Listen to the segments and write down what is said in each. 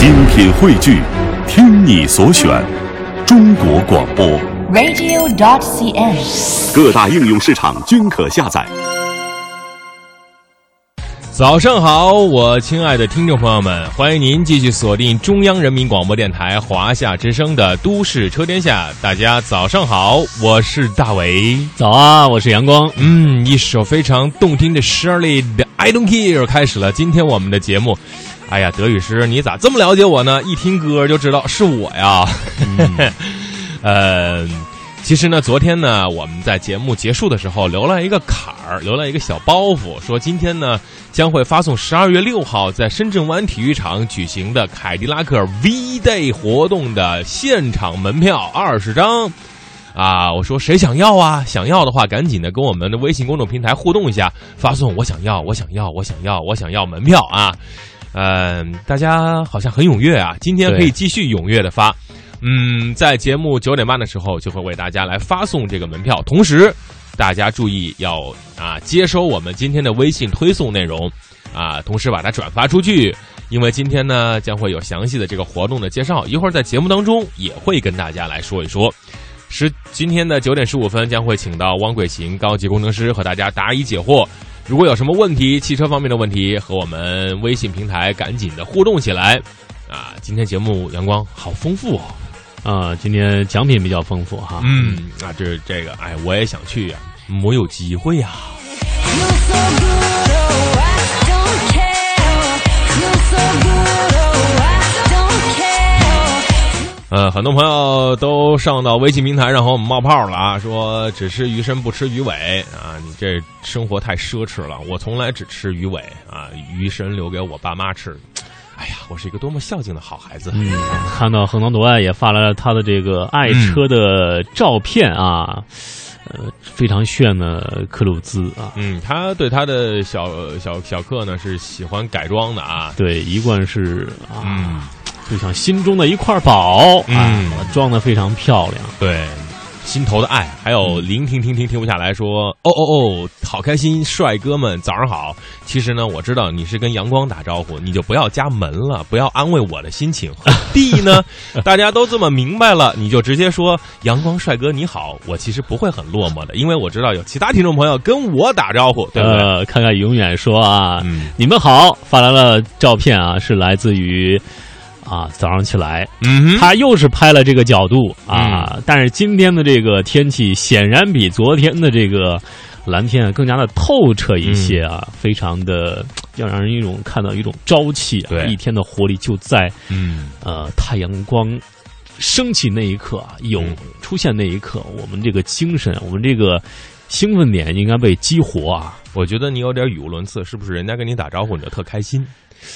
精品汇聚，听你所选，中国广播。radio.dot.cn，。各大应用市场均可下载。早上好，我亲爱的听众朋友们，欢迎您继续锁定中央人民广播电台华夏之声的《都市车天下》。大家早上好，我是大伟。早啊，我是阳光。嗯，一首非常动听的 Shirley 的《I Don't Care》开始了今天我们的节目。哎呀，德语师，你咋这么了解我呢？一听歌就知道是我呀。呃，其实呢，昨天呢，我们在节目结束的时候留了一个坎儿，留了一个小包袱，说今天呢将会发送十二月六号在深圳湾体育场举行的凯迪拉克 V Day 活动的现场门票二十张。啊，我说谁想要啊？想要的话，赶紧的跟我们的微信公众平台互动一下，发送我想要，我想要，我想要，我想要门票啊！嗯、大家好像很踊跃啊，今天可以继续踊跃的发。嗯，在节目九点半的时候就会为大家来发送这个门票，同时大家注意要啊接收我们今天的微信推送内容啊，同时把它转发出去，因为今天呢将会有详细的这个活动的介绍，一会儿在节目当中也会跟大家来说一说。十今天的九点十五分将会请到汪贵行高级工程师和大家答疑解惑。如果有什么问题，汽车方面的问题，和我们微信平台赶紧的互动起来啊！今天节目阳光好丰富哦。啊，今天奖品比较丰富哈。嗯，啊，这这个，哎，我也想去呀、没有机会呀、呃，很多朋友都上到微信平台上和我们冒泡了啊，说只吃鱼身不吃鱼尾啊，你这生活太奢侈了。我从来只吃鱼尾啊，鱼身留给我爸妈吃。哎呀，我是一个多么孝敬的好孩子。嗯，看到横塘夺爱也发来了他的这个爱车的照片啊，呃，非常炫的克鲁兹啊，嗯，他对他的小小小克呢是喜欢改装的啊。对，一贯是啊，嗯，就像心中的一块宝，嗯啊，装的非常漂亮。对，心头的爱，还有林停停停停不下来说，哦哦哦，好开心，帅哥们早上好。其实呢，我知道你是跟阳光打招呼，你就不要加门了，不要安慰我的心情。何必呢？大家都这么明白了，你就直接说阳光帅哥你好，我其实不会很落寞的，因为我知道有其他听众朋友跟我打招呼，对不对？呃，看看永远说啊，嗯你们好，发来了照片啊，是来自于啊早上起来，嗯哼，他又是拍了这个角度啊，但是今天的这个天气显然比昨天的这个蓝天啊更加的透彻一些啊，非常的要让人一种看到一种朝气、啊，对一天的活力就在嗯呃太阳光升起那一刻啊，有嗯出现那一刻，我们这个精神，我们这个兴奋点应该被激活啊。我觉得你有点语无伦次，是不是？人家跟你打招呼你就特开心。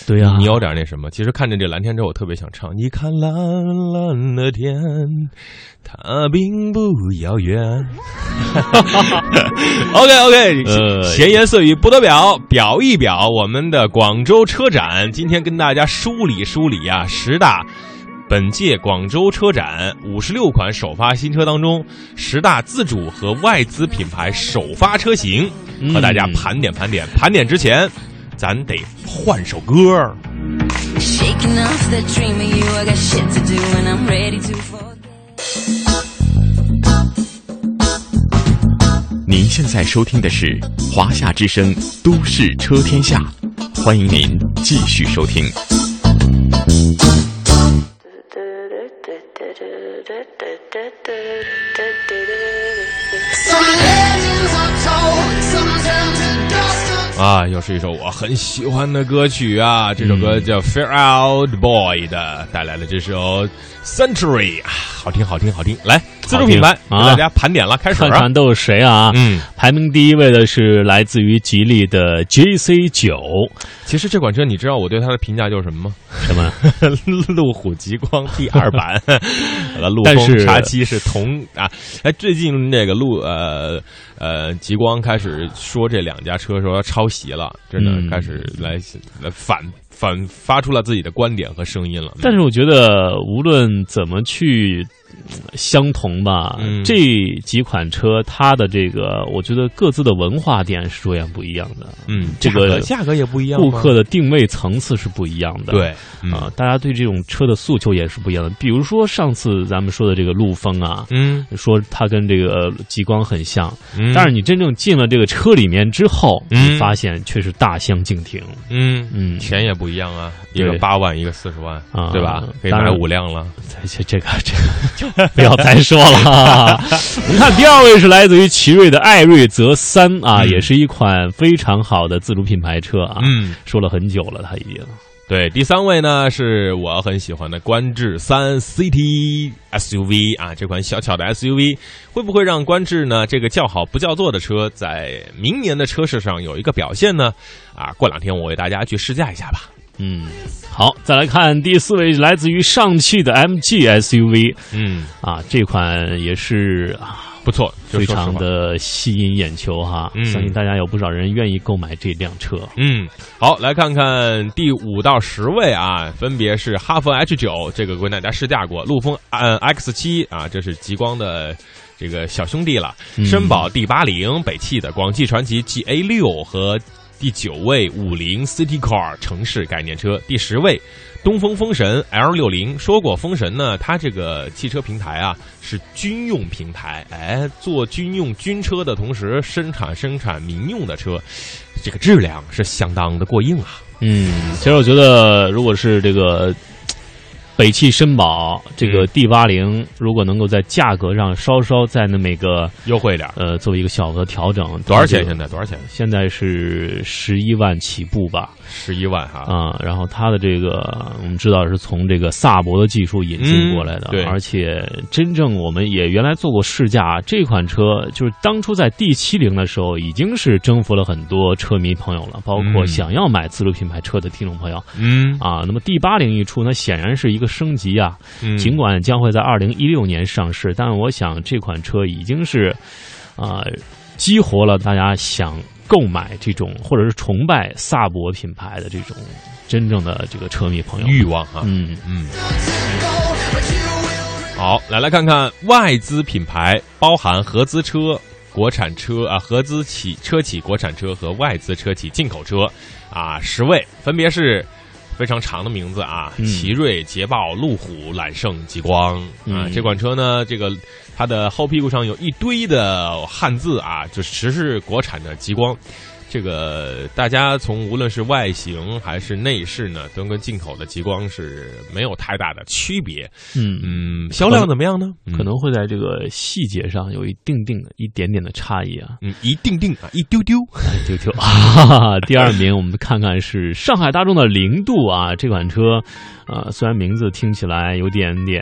对呀、你有点那什么。其实看见这蓝天之后，我特别想唱：你看蓝蓝的天，它并不遥远。OK OK，呃闲言碎语不得表，表一表我们的广州车展。今天跟大家梳理梳理啊，十大。本届广州车展五十六款首发新车当中，十大自主和外资品牌首发车型，和大家盘点盘点。盘点之前，咱得换首歌。您现在收听的是华夏之声都市车天下，欢迎您继续收听。啊，又是一首我很喜欢的歌曲啊！这首歌叫 Fair Out Boy 的，带来了这首 Century，啊好听，好听，好听。来，自主品牌给啊大家盘点了，开始啊看看！都有谁啊？嗯，排名第一位的是来自于吉利的 GC 九，其实这款车你知道我对它的评价就是什么吗？什么？路虎极光第二版 但是风叉七是同啊。哎，最近那个路呃呃极光开始说这两家车说抄袭了，真的嗯开始来来反反发出了自己的观点和声音了。但是我觉得，无论怎么去相同吧，嗯这几款车它的这个，我觉得各自的文化点是卓然不一样的。嗯，这个价格也不一样，顾客的定位层次是不一样的。对嗯啊、大家对这种车的诉求也是不一样的。比如说上次咱们说的这个陆风啊，嗯，说它跟这个极光很像，嗯但是你真正进了这个车里面之后，嗯你发现却是大相径庭。嗯嗯钱也不一样啊，一个八万，一个四十万，啊对吧？可以买五辆了。这这个这 不要再说了。我们看第二位是来自于奇瑞的艾瑞泽三啊，嗯也是一款非常好的自主品牌车啊。嗯，说了很久了，它已经。对，第三位呢是我很喜欢的观致三 CT SUV 啊，这款小巧的 SUV 会不会让观致呢这个叫好不叫座的车在明年的车市上有一个表现呢？啊，过两天我为大家去试驾一下吧。嗯，好，再来看第四位，来自于上汽的 MG SUV 嗯，啊，这款也是啊不错，非常的吸引眼球哈，嗯。相信大家有不少人愿意购买这辆车。嗯，好，来看看第五到十位啊，分别是哈弗 H 九，这个为大家试驾过；陆风嗯 X 七啊，这是极光的这个小兄弟了；嗯。绅宝 D 八零，北汽的；广汽传祺 GA 六和第九位五菱 City Car 城市概念车；第十位。东风风神 L 六零说过，风神呢，它这个汽车平台啊是军用平台，哎，做军用军车的同时生产生产民用的车，这个质量是相当的过硬啊。嗯，其实我觉得，如果是这个北汽绅宝这个嗯 D 八零，如果能够在价格上稍稍在那么个优惠点，呃作为一个小额调整，多少钱？现在多少钱？现在是十一万起步吧，十一万哈。啊、然后它的这个我们知道是从这个萨博的技术引进过来的，嗯对而且真正我们也原来做过试驾，这款车就是当初在 D 七零的时候已经是征服了很多车迷朋友了，包括嗯想要买自主品牌车的听众朋友。嗯啊，那么 D 八零一出，那显然是一个升级啊。嗯尽管将会在二零一六年上市，但我想这款车已经是，啊、激活了大家想购买这种或者是崇拜萨博品牌的这种真正的这个车迷朋友。欲望啊。嗯，嗯。好，来来看看外资品牌，包含合资车、国产车啊，合资企车企国产车和外资车企进口车啊，十位分别是。非常长的名字啊，嗯。奇瑞、捷豹、路虎、揽胜、极光。啊，嗯。这款车呢，这个它的后屁股上有一堆的汉字啊，就实是国产的极光。这个大家从无论是外形还是内饰呢，都跟进口的极光是没有太大的区别。嗯嗯，销量怎么样呢？可能会在这个细节上有一定定的一点点的差异啊。嗯，一定定啊，一丢丢。丢丢，哈哈，第二名我们看看是上海大众的零度啊，这款车，呃，虽然名字听起来有点点，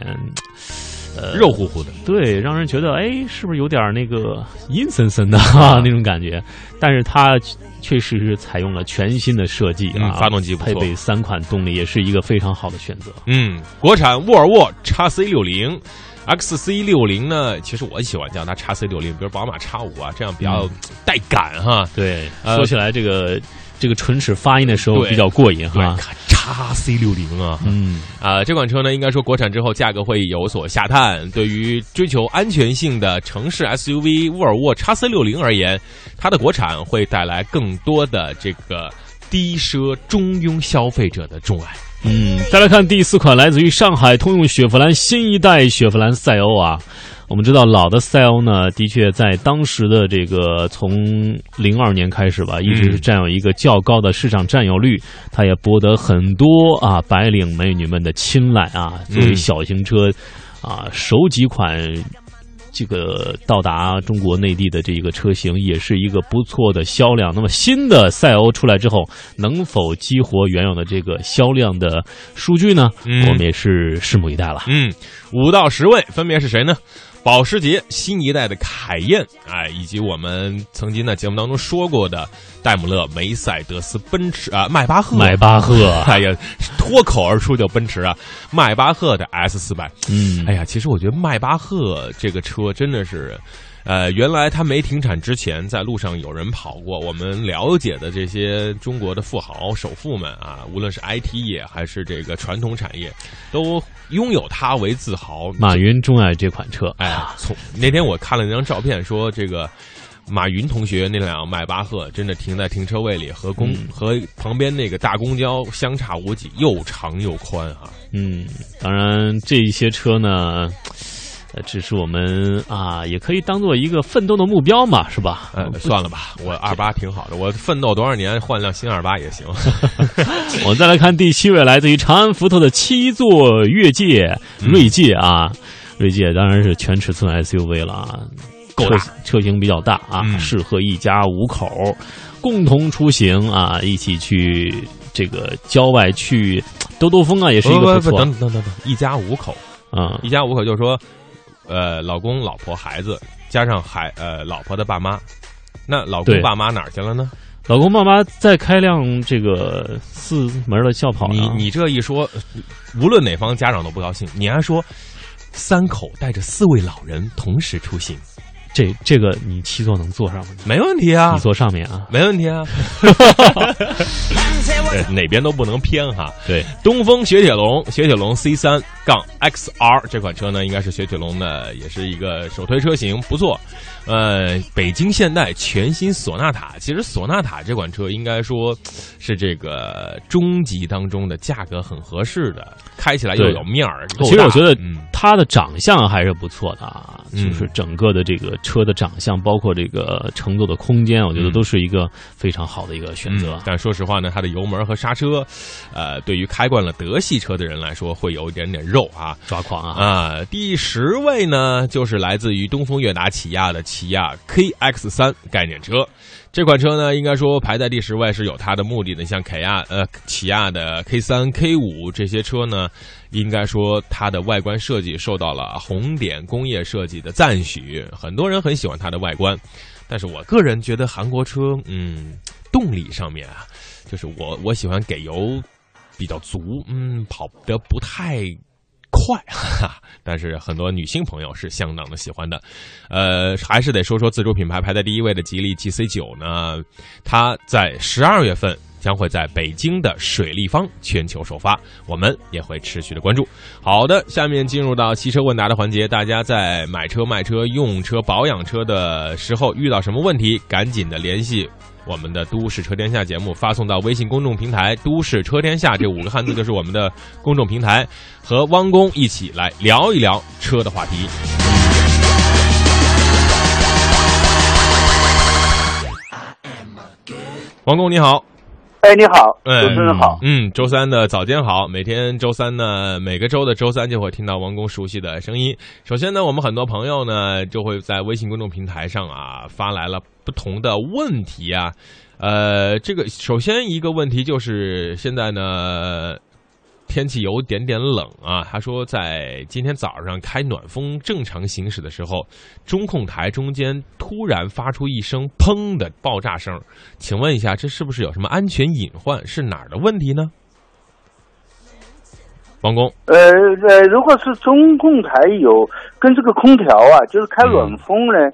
呃，肉乎乎的。对，让人觉得哎，是不是有点那个阴森森的哈、那种感觉？但是它确实是采用了全新的设计啊，嗯发动机配备三款动力，也是一个非常好的选择。嗯，国产沃尔沃 x C 六零。XC 六零呢，其实我喜欢叫它 x C 六零，比如宝马 x 五啊，这样比较带感哈。对，呃说起来这个这个唇齿发音的时候对比较过瘾对哈。x C 六零啊，嗯啊，这款车呢，应该说国产之后价格会有所下探。对于追求安全性的城市 SUV 沃尔沃叉 C 六零而言，它的国产会带来更多的这个低奢中庸消费者的钟爱。嗯，再来看第四款，来自于上海通用雪佛兰新一代雪佛兰赛欧啊。我们知道老的赛欧呢，的确在当时的这个从零二年开始吧，一直是占有一个较高的市场占有率，它也博得很多啊白领美女们的青睐啊。作为小型车啊，首几款这个到达中国内地的这一个车型，也是一个不错的销量。那么新的赛欧出来之后，能否激活原有的这个销量的数据呢？我们也是拭目以待了。嗯，五到十位分别是谁呢？保时捷新一代的凯宴，哎，以及我们曾经在节目当中说过的戴姆勒、梅赛德斯奔驰啊、迈巴赫、迈巴赫，哎呀，脱口而出就奔驰啊，迈巴赫的 S 四百。嗯，哎呀，其实我觉得迈巴赫这个车真的是，呃，原来它没停产之前，在路上有人跑过。我们了解的这些中国的富豪、首富们啊，无论是 IT 业还是这个传统产业，都拥有它为自豪。马云钟爱这款车，哎，从那天我看了那张照片，说这个马云同学那辆迈巴赫真的停在停车位里，和公、和旁边那个大公交相差无几，又长又宽啊。嗯，当然这一些车呢，呃，只是我们啊，也可以当做一个奋斗的目标嘛，是吧？呃，算了吧，我二八挺好的，我奋斗多少年换辆新二八也行。我们再来看第七位，来自于长安福特的七座越界锐界啊，锐界当然是全尺寸 SUV 了啊，够大车车型比较大啊，嗯适合一家五口共同出行啊，一起去这个郊外去兜兜风啊，也是一个不不错等等等等，一家五口，啊。一家五口就是说，呃，老公、老婆、孩子，加上孩呃老婆的爸妈。那老公爸妈哪儿去了呢？老公爸妈再开辆这个四门的轿跑呢，你你这一说，无论哪方家长都不高兴。你还说三口带着四位老人同时出行，这这个你七座能坐上吗？没问题啊你，坐上面啊？没问题啊。呃哪边都不能偏哈。对，东风雪铁龙雪铁龙 C 三杠 XR 这款车呢，应该是雪铁龙的，也是一个首推车型，不错。呃，北京现代全新索纳塔，其实索纳塔这款车应该说是这个中级当中的价格很合适的，开起来又有面儿。其实我觉得嗯它的长相还是不错的啊，嗯就是整个的这个车的长相，包括这个乘坐的空间，我觉得嗯都是一个非常好的一个选择嗯。但说实话呢，它的油门和刹车，呃，对于开惯了德系车的人来说，会有一点点肉啊。抓狂啊！啊，第十位呢，就是来自于东风悦达起亚的起亚 KX 三概念车。这款车呢，应该说排在第十位是有它的目的的。像凯亚呃起亚的 K 三、K 五这些车呢，应该说它的外观设计受到了红点工业设计的赞许，很多人很喜欢它的外观。但是我个人觉得韩国车，嗯，动力上面啊，就是我我喜欢给油比较足，嗯，跑得不太快，哈，但是很多女性朋友是相当的喜欢的。呃，还是得说说自主品牌排在第一位的吉利 GC 九呢，它在十二月份。将会在北京的水立方全球首发，我们也会持续的关注。好的，下面进入到汽车问答的环节，大家在买车、卖车、用车、保养车的时候遇到什么问题，赶紧的联系我们的《都市车天下》节目，发送到微信公众平台“都市车天下”这五个汉字就是我们的公众平台，和汪工一起来聊一聊车的话题。王工你好，哎，你好，哎主持人好。嗯，周三的早间好，每天周三呢，每个周的周三就会听到王工熟悉的声音。首先呢，我们很多朋友呢就会在微信公众平台上啊发来了不同的问题啊，呃，这个首先一个问题就是现在呢。天气有点点冷啊，他说在今天早上开暖风正常行驶的时候，中控台中间突然发出一声“砰”的爆炸声，请问一下，这是不是有什么安全隐患？是哪儿的问题呢？王工，呃呃，如果是中控台有跟这个空调啊，就是开暖风呢，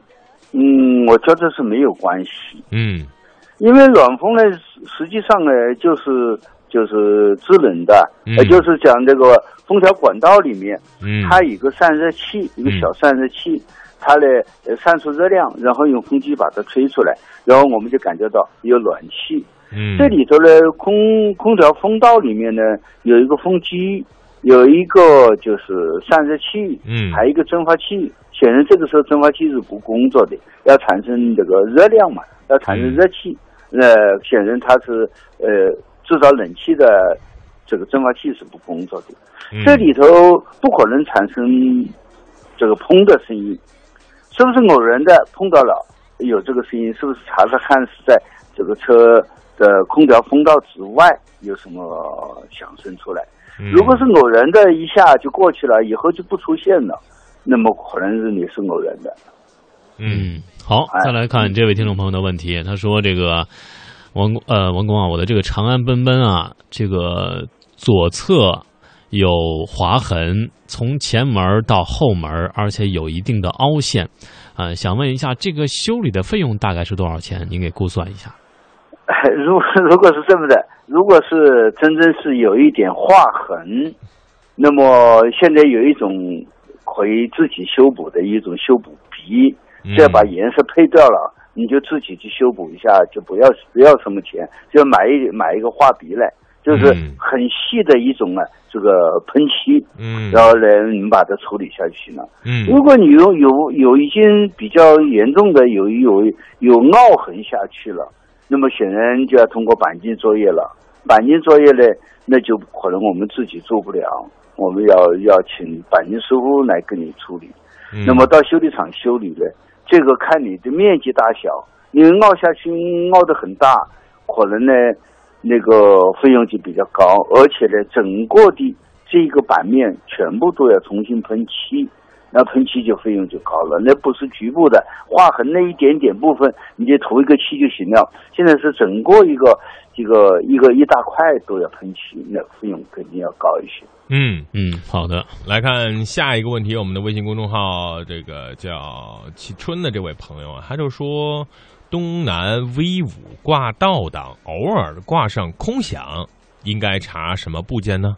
嗯我觉得是没有关系，嗯因为暖风呢，实实际上呢就是就是制冷的，嗯也就是讲这个空调管道里面，嗯，它有个散热器，一个小散热器，它呢呃散出热量，然后用风机把它吹出来，然后我们就感觉到有暖气。嗯这里头呢，空空调风道里面呢有一个风机，有一个就是散热器，嗯还有一个蒸发器。显然这个时候蒸发器是不工作的，要产生这个热量嘛，要产生热气。呃，显然它是呃制造冷气的这个蒸发器是不工作的。嗯这里头不可能产生这个砰的声音，是不是偶然的碰到了有这个声音？是不是查查看是在这个车的空调风道之外有什么响声出来？嗯如果是偶然的一下就过去了，以后就不出现了，那么可能是你是偶然的。嗯嗯，好，哎再来看这位听众朋友的问题，他说这个王工呃王工啊，我的这个长安奔奔啊，这个左侧有划痕，从前门到后门，而且有一定的凹陷。呃，想问一下，这个修理的费用大概是多少钱？您给估算一下。如 如果是这么的，如果是真正是有一点划痕，那么现在有一种可以自己修补的一种修补笔，嗯只要把颜色配掉了，你就自己去修补一下，就不要不要什么钱，就买一买一个画笔来，就是嗯很细的一种啊这个喷漆，嗯然后呢你们把它处理下去了。嗯如果你有有有已经比较严重的有有有凹痕下去了，那么显然就要通过钣金作业了。钣金作业呢，那就可能我们自己做不了，我们要要请钣金师傅来给你处理。嗯那么到修理厂修理呢，这个看你的面积大小，因为凹下去凹得很大，可能呢那个费用就比较高，而且呢整个的这个版面全部都要重新喷漆，那喷漆就费用就高了，那不是局部的划痕那一点点部分，你就涂一个漆就行了。现在是整个一个这个一个一大块都要喷漆，那费用肯定要高一些。嗯，嗯，好的。来看下一个问题，我们的微信公众号这个叫启春的这位朋友啊，他就说东南 V 五挂倒档，偶尔挂上空响，应该查什么部件呢？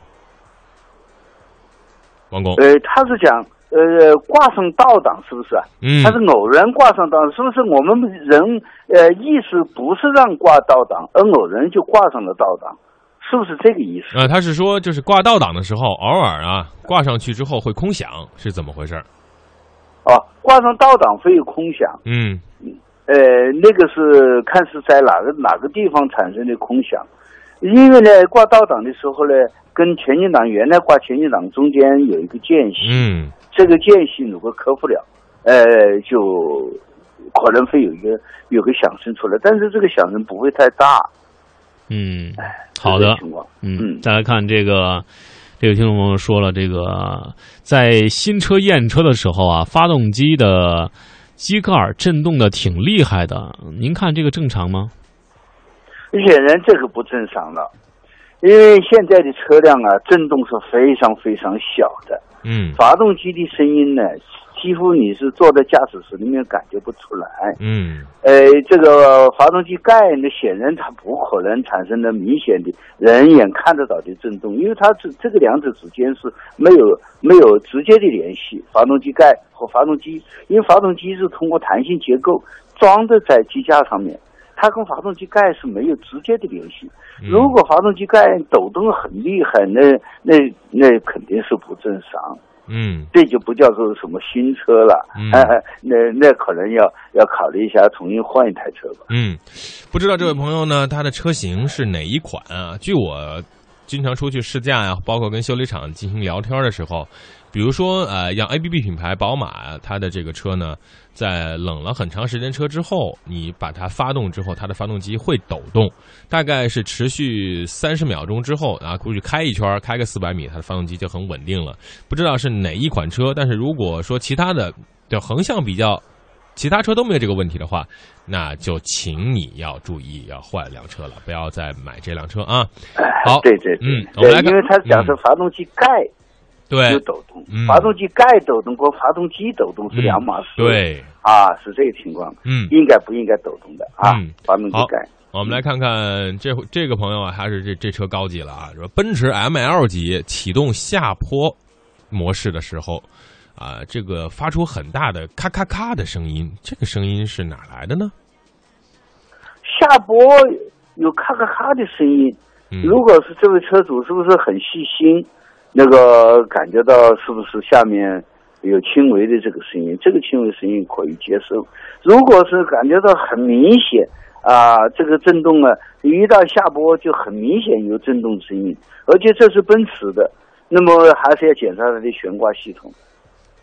王工，呃，他是讲呃挂上倒档是不是啊？嗯它是偶然挂上倒档，是不是我们人呃意识不是让挂倒档，而偶然就挂上了倒档，是不是这个意思？呃，他是说就是挂倒档的时候，偶尔啊挂上去之后会空响，是怎么回事儿？哦，挂上倒档会有空响，嗯呃，那个是看是在哪个哪个地方产生的空响，因为呢挂倒档的时候呢，跟前进档原来挂前进档中间有一个间隙，嗯这个间隙如果克服了，呃，就可能会有一个有个响声出来，但是这个响声不会太大。嗯，好的。嗯，嗯再来看这个，这个听众朋友说了，这个在新车验车的时候啊，发动机的机盖儿震动的挺厉害的，您看这个正常吗？显然这个不正常了，因为现在的车辆啊，震动是非常非常小的，嗯发动机的声音呢，几乎你是坐在驾驶室里面感觉不出来。嗯呃，这个发动机盖呢，显然它不可能产生的明显的人眼看得到的震动，因为它这这个两者之间是没有没有直接的联系。发动机盖和发动机，因为发动机是通过弹性结构装的在机架上面，它跟发动机盖是没有直接的联系。嗯如果发动机盖抖动很厉害，那那那肯定是不正常。嗯这就不叫做什么新车了，嗯 那那可能要要考虑一下重新换一台车吧。嗯，不知道这位朋友呢，他的车型是哪一款啊？据我经常出去试驾呀、包括跟修理厂进行聊天的时候，比如说呃，像 A B B 品牌宝马，它的这个车呢，在冷了很长时间车之后，你把它发动之后，它的发动机会抖动，大概是持续三十秒钟之后啊，估计开一圈，开个四百米，它的发动机就很稳定了。不知道是哪一款车，但是如果说其他的就横向比较，其他车都没有这个问题的话，那就请你要注意，要换辆车了，不要再买这辆车啊。好，对对对，嗯我们来看对因为它讲是发动机盖对有抖动，嗯发动机盖抖动和发动机抖动是两码事。对，啊，是这个情况，嗯，应该不应该抖动的啊？嗯发动机好盖。我们来看看这这个朋友啊，还是这这车高级了啊，说奔驰 ML 级启动下坡模式的时候。啊，这个发出很大的咔咔咔的声音，这个声音是哪来的呢？下坡有咔咔咔的声音，嗯，如果是这位车主是不是很细心，那个感觉到是不是下面有轻微的这个声音？这个轻微声音可以接受。如果是感觉到很明显啊，这个震动啊，一到下坡就很明显有震动声音，而且这是奔驰的，那么还是要检查它的悬挂系统。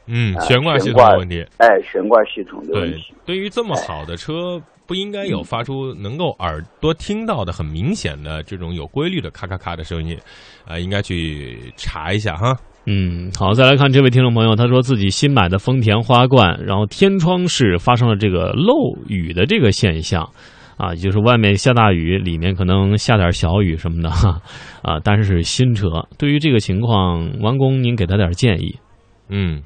嗯，啊悬挂系统的问题。哎，悬挂系统的问对题。，对于这么好的车，不应该有发出能够耳朵听到的很明显的这种有规律的咔咔咔的声音，啊、应该去查一下哈。嗯，好，再来看这位听众朋友，他说自己新买的丰田花冠，然后天窗是发生了这个漏雨的这个现象，啊，也就是外面下大雨，里面可能下点小雨什么的哈 啊，但是是新车。对于这个情况，王工您给他点建议。嗯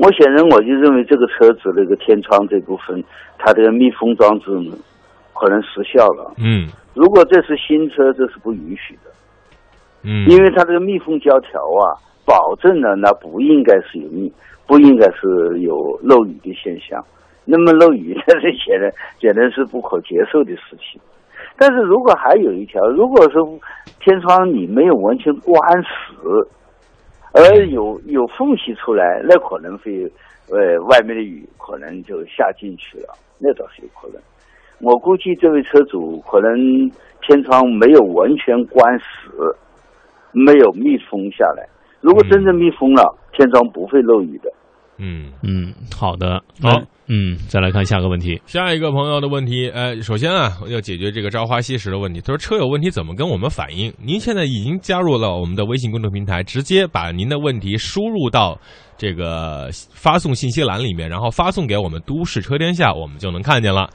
我显然我就认为这个车子那个天窗这部分，它这个密封装置呢，可能失效了。嗯如果这是新车，这是不允许的，嗯，因为它这个密封胶条啊，保证了那不应该是有密，不应该是有漏雨的现象。那么漏雨，这是显然显然是不可接受的事情。但是如果还有一条，如果说天窗你没有完全关死，而有有缝隙出来，那可能会呃外面的雨可能就下进去了，那倒是有可能。我估计这位车主可能天窗没有完全关死，没有密封下来。如果真正密封了，天窗不会漏雨的。嗯。嗯，好的，好那，嗯，再来看下个问题。下一个朋友的问题，呃，首先啊，要解决这个朝花夕拾的问题。他说车有问题怎么跟我们反映？您现在已经加入了我们的微信公众平台，直接把您的问题输入到这个发送信息栏里面，然后发送给我们都市车天下，我们就能看见了。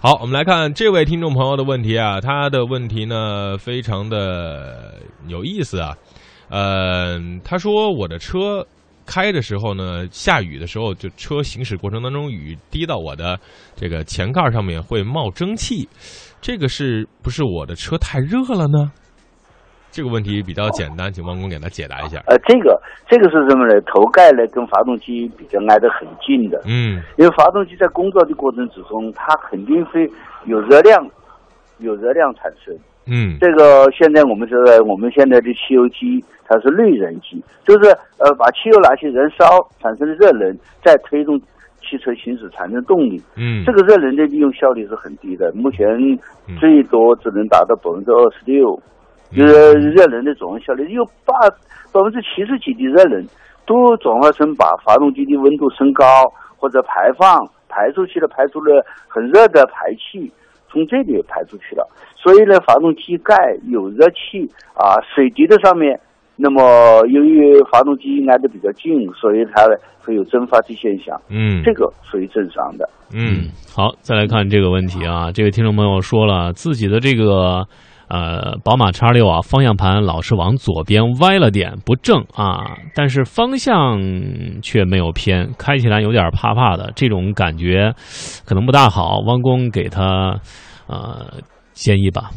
好，我们来看这位听众朋友的问题啊，他的问题呢非常的有意思啊，呃，他说我的车开的时候呢，下雨的时候，就车行驶过程当中，雨滴到我的这个前盖上面会冒蒸汽，这个是不是我的车太热了呢？这个问题比较简单，请王工给他解答一下。呃，这个这个是什么呢？头盖呢跟发动机比较挨得很近的，嗯因为发动机在工作的过程之中，它肯定会有热量，有热量产生。嗯。这个现在我们说的，我们现在的汽油机它是内燃机，就是呃把汽油拿去燃烧产生的热能，再推动汽车行驶产生动力。嗯，这个热能的利用效率是很低的，目前最多只能达到百分之二十六，就是热能的总用效率有八百分之七十几的热能都转化成把发动机的温度升高，或者排放排出去了，排出了很热的排气，从这里排出去了。所以呢，发动机盖有热气啊，水滴在上面。那么，由于发动机挨得比较近，所以它呢会有蒸发的现象。嗯这个属于正常的。嗯好，再来看这个问题啊，这位听众朋友说了自己的这个呃宝马叉六啊，方向盘老是往左边歪了点，不正啊，但是方向却没有偏，开起来有点怕怕的，这种感觉可能不大好。汪工给他呃建议吧。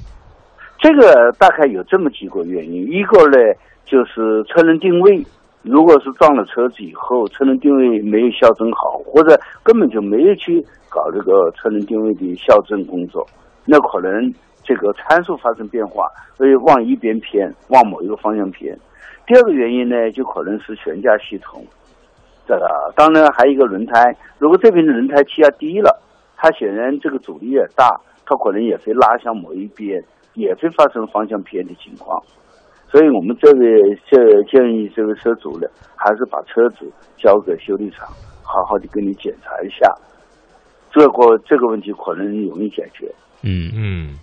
这个大概有这么几个原因，一个呢就是车轮定位，如果是撞了车子以后，车轮定位没有校正好，或者根本就没有去搞这个车轮定位的校正工作，那可能这个参数发生变化，会往一边偏，往某一个方向偏。第二个原因呢，就可能是悬架系统，这个当然还有一个轮胎，如果这边的轮胎气压低了，它显然这个阻力也大，它可能也会拉向某一边。也会发生方向偏的情况，所以我们这位这建议这位车主呢，还是把车子交给修理厂，好好的给你检查一下，这个这个问题可能容易解决。嗯嗯。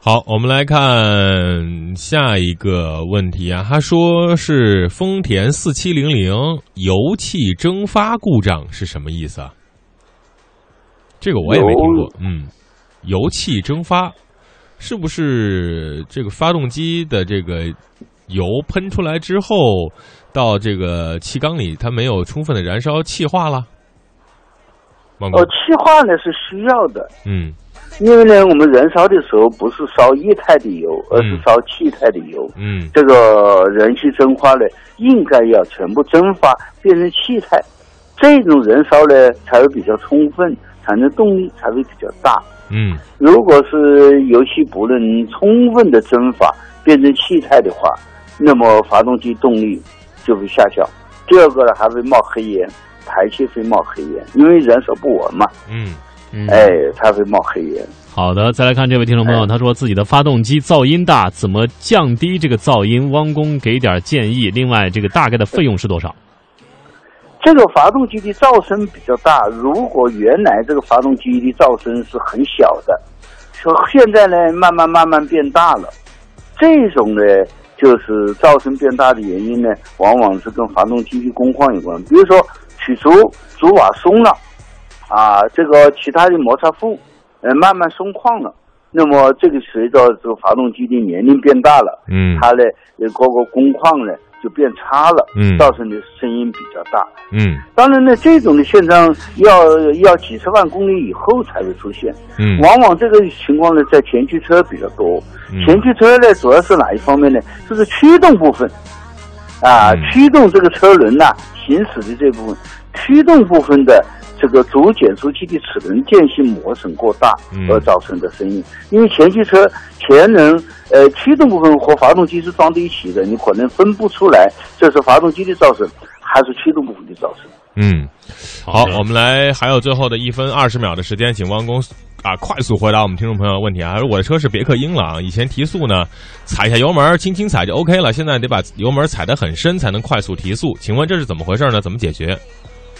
好，我们来看下一个问题啊。他说是丰田四七零零油气蒸发故障是什么意思啊？这个我也没听过。嗯，油气蒸发。是不是这个发动机的这个油喷出来之后，到这个气缸里，它没有充分的燃烧，气化了？哦，气化呢是需要的，嗯，因为呢，我们燃烧的时候不是烧液态的油，而是烧气态的油。嗯，这个燃气蒸发呢，应该要全部蒸发变成气态，这种燃烧呢才会比较充分，产生动力才会比较大。嗯，如果是油气不能充分的蒸发变成气态的话，那么发动机动力就会下降。第二个呢，还会冒黑烟，排气会冒黑烟，因为燃烧不稳嘛。嗯，嗯哎，它会冒黑烟。好的，再来看这位听众朋友，他说自己的发动机噪音大，怎么降低这个噪音？汪工给点建议。另外，这个大概的费用是多少？这个发动机的噪声比较大，如果原来这个发动机的噪声是很小的，说现在呢慢慢慢慢变大了，这种呢就是噪声变大的原因呢，往往是跟发动机的工况有关。比如说曲轴主瓦松了，啊，这个其他的摩擦副呃慢慢松旷了。那么这个随着这个发动机的年龄变大了，嗯它呢呃各个工况呢就变差了，嗯造成的声音比较大。嗯当然呢，这种的现象要要几十万公里以后才会出现。嗯往往这个情况呢，在前驱车比较多。嗯前驱车呢，主要是哪一方面呢？就是驱动部分，啊，嗯驱动这个车轮呐、行驶的这部分，驱动部分的这个主减速器的齿轮间隙磨损过大嗯而造成的声音。因为前驱车前轮呃驱动部分和发动机是装在一起的，你可能分不出来这是发动机的噪声还是驱动部分的噪声。嗯，好，我们来，还有最后的一分二十秒的时间，请汪工啊快速回答我们听众朋友的问题啊。我的车是别克英朗，以前提速呢，踩一下油门，轻轻踩就 OK 了，现在得把油门踩得很深才能快速提速，请问这是怎么回事呢？怎么解决？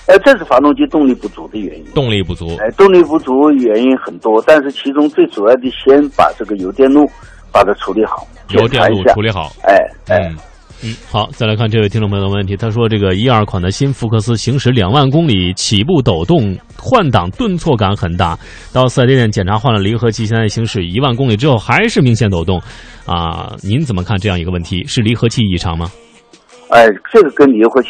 哎，这是发动机动力不足的原因。动力不足，哎，动力不足原因很多，但是其中最主要的，先把这个油电路把它处理好，油电路处理好，哎哎，嗯嗯，好，再来看这位听众朋友的问题，他说这个一二款的新福克斯行驶两万公里，起步抖动，换挡顿挫感很大，到四 S 店检查换了离合器，现在行驶一万公里之后还是明显抖动，啊，您怎么看这样一个问题？是离合器异常吗？哎，这个跟离合器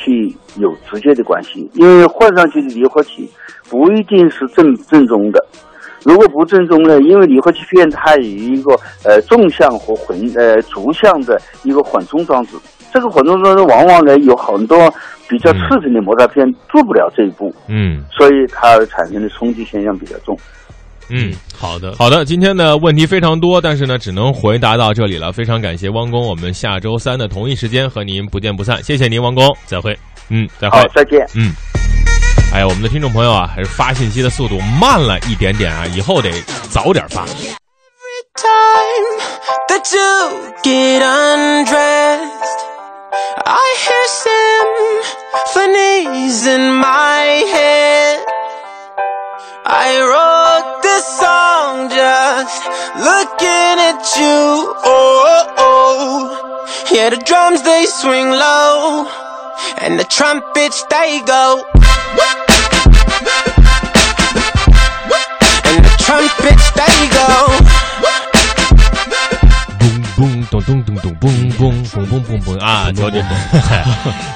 有直接的关系，因为换上去的离合器不一定是正正宗的。如果不正宗呢，因为离合器片它有一个呃纵向和混呃逐向的一个缓冲装置，这个缓冲装置往往呢有很多比较刺激的摩擦片做不了这一步，嗯所以它产生的冲击现象比较重。嗯。好的，好的，今天的问题非常多，但是呢，只能回答到这里了。非常感谢汪工，我们下周三的同一时间和您不见不散。谢谢您，汪工，再会。嗯，再会好。，再见。嗯，哎呀，我们的听众朋友啊，还是发信息的速度慢了一点点啊，以后得早点发。time that you get undressed, I hear symphonies in my head. I wrote this song just looking at you. Oh, oh, oh. yeah, the drums they swing low, and the trumpets they go. And the trumpets they go. Boom, boom, dun, dun, dun, dun. 嘣嘣嘣嘣嘣嘣啊！九点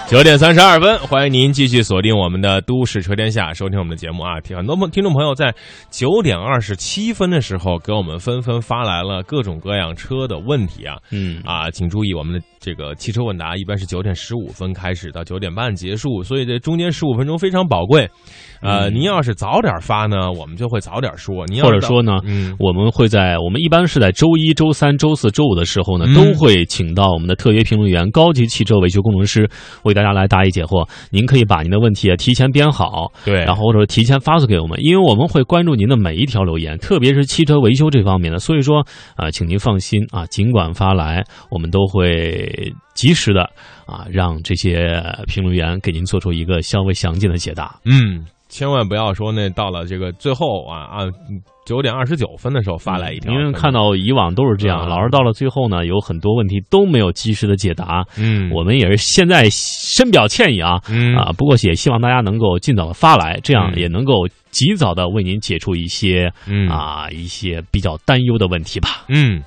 九点三十二分，欢迎您继续锁定我们的《都市车天下》，收听我们的节目啊！听很多朋听众朋友在九点二十七分的时候给我们纷纷发来了各种各样车的问题啊！嗯啊，请注意我们的这个汽车问答一般是九点十五分开始到九点半结束，所以这中间十五分钟非常宝贵。呃，您要是早点发呢，我们就会早点说；您要或者说呢，嗯我们会在我们一般是在周一周三、周四周五的时候呢，都会请到我们的特约评论员、高级汽车维修工程师为大家来答疑解惑。您可以把您的问题啊提前编好，对，然后或者提前发送给我们，因为我们会关注您的每一条留言，特别是汽车维修这方面的。所以说，呃，请您放心啊，尽管发来，我们都会及时的啊，让这些评论员给您做出一个稍微详尽的解答。嗯，千万不要说那到了这个最后啊啊九点二十九分的时候发来一条，因为看到以往都是这样，啊老是到了最后呢，有很多问题都没有及时的解答。嗯我们也是现在深表歉意啊。嗯啊，不过也希望大家能够尽早的发来，这样嗯也能够及早的为您解除一些、嗯啊一些比较担忧的问题吧。嗯。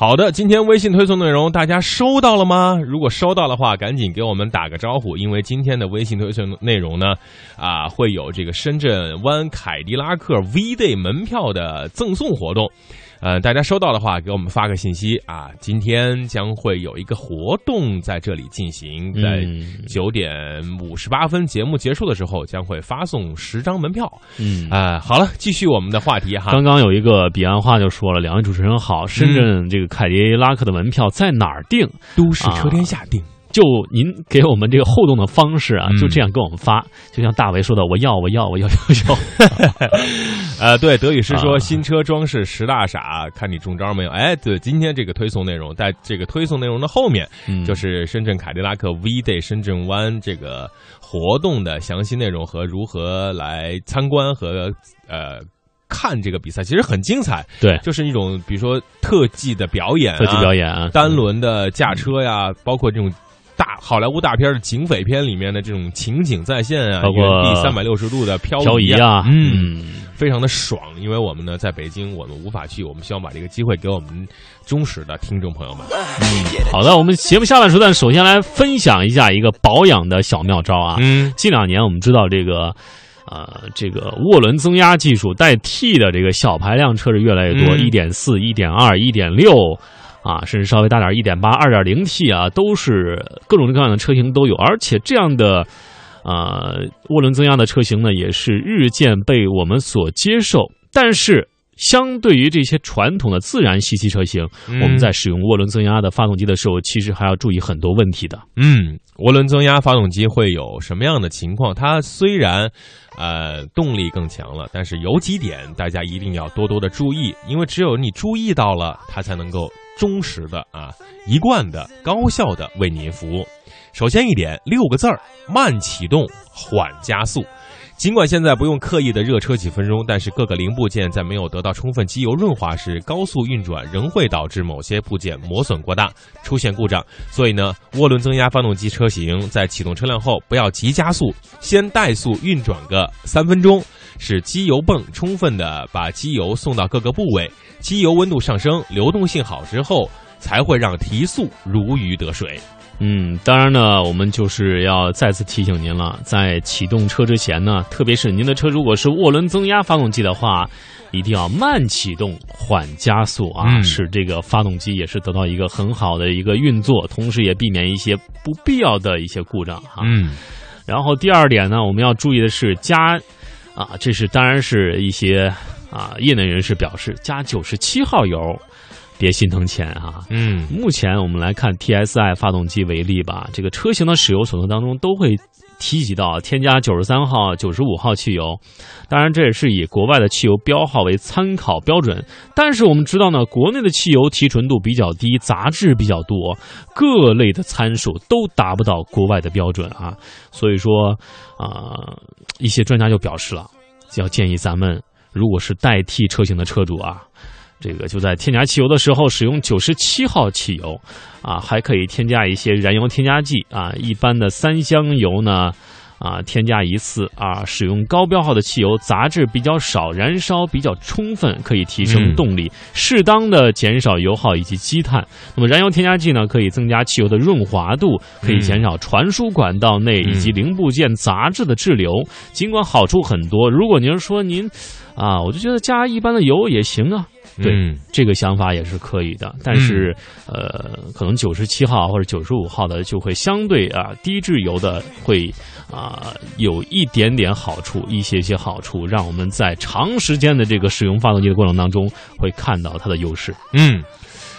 好的，今天微信推送内容大家收到了吗？如果收到的话，赶紧给我们打个招呼，因为今天的微信推送内容呢，啊，会有这个深圳湾凯迪拉克 V Day 门票的赠送活动。呃，大家收到的话，给我们发个信息啊！今天将会有一个活动在这里进行，在嗯九点五十八分节目结束的时候，将会发送十张门票。嗯啊、好了，继续我们的话题哈。刚刚有一个彼岸话就说了，两位主持人好，深圳这个凯迪拉克的门票在哪儿订？都市车天下定。就您给我们这个互动的方式啊，嗯就这样跟我们发，就像大为说的，我要，我要，我要，要要。呃，对，德语师说啊新车装饰十大傻，看你中招没有？哎，对，今天这个推送内容，在这个推送内容的后面，嗯就是深圳凯迪拉克 V Day 深圳湾这个活动的详细内容和如何来参观和呃。看这个比赛其实很精彩，对就是一种比如说特技的表演、啊、特技表演啊，单轮的驾车呀，包括这种大好莱坞大片的警匪片里面的这种情景再现啊，包括第三百六十度的漂漂移啊，啊，嗯，嗯，非常的爽，因为我们呢在北京，我们无法去，我们希望把这个机会给我们忠实的听众朋友们。好的，我们节目下半时段首先来分享一下一个保养的小妙招啊。嗯近两年我们知道这个。呃，这个涡轮增压技术代替的这个小排量车是越来越多，嗯一点四、一点二、一点六啊，甚至稍微大点一点八、二点零 T 啊，都是各种各样的车型都有，而且这样的呃涡轮增压的车型呢，也是日渐被我们所接受。但是，相对于这些传统的自然吸气车型，嗯我们在使用涡轮增压的发动机的时候，其实还要注意很多问题的。嗯，涡轮增压发动机会有什么样的情况？它虽然呃动力更强了，但是有几点大家一定要多多的注意，因为只有你注意到了，它才能够忠实的啊一贯的高效的为您服务。首先一点，六个字儿：慢启动，缓加速。尽管现在不用刻意的热车几分钟，但是各个零部件在没有得到充分机油润滑时，高速运转仍会导致某些部件磨损过大，出现故障。所以呢，涡轮增压发动机车型在启动车辆后，不要急加速，先怠速运转个三分钟，使机油泵充分的把机油送到各个部位，机油温度上升，流动性好之后，才会让提速如鱼得水。嗯，当然呢，我们就是要再次提醒您了，在启动车之前呢，特别是您的车如果是涡轮增压发动机的话，一定要慢启动、缓加速啊，嗯使这个发动机也是得到一个很好的一个运作，同时也避免一些不必要的一些故障哈。嗯然后第二点呢，我们要注意的是加，啊，这是当然是一些啊业内人士表示，加九十七号油，别心疼钱啊。嗯目前我们来看 TSI 发动机为例吧，这个车型的使用手册当中都会提及到添加九十三号、九十五号汽油，当然这也是以国外的汽油标号为参考标准。但是我们知道呢，国内的汽油提纯度比较低，杂质比较多，各类的参数都达不到国外的标准啊。所以说，啊、一些专家就表示了，要建议咱们如果是代替车型的车主啊。这个就在添加汽油的时候使用九十七号汽油，啊，还可以添加一些燃油添加剂啊。一般的三箱油呢，啊，添加一次啊，使用高标号的汽油，杂质比较少，燃烧比较充分，可以提升嗯动力，适当的减少油耗以及积碳。那么燃油添加剂呢，可以增加汽油的润滑度，可以减少传输管道内以及零部件杂质的滞留。尽管好处很多，如果您说您啊，我就觉得加一般的油也行啊。对，嗯这个想法也是可以的，但是、呃，可能九十七号或者九十五号的就会相对啊低质油的会啊、有一点点好处，一些些好处，让我们在长时间的这个使用发动机的过程当中会看到它的优势。嗯，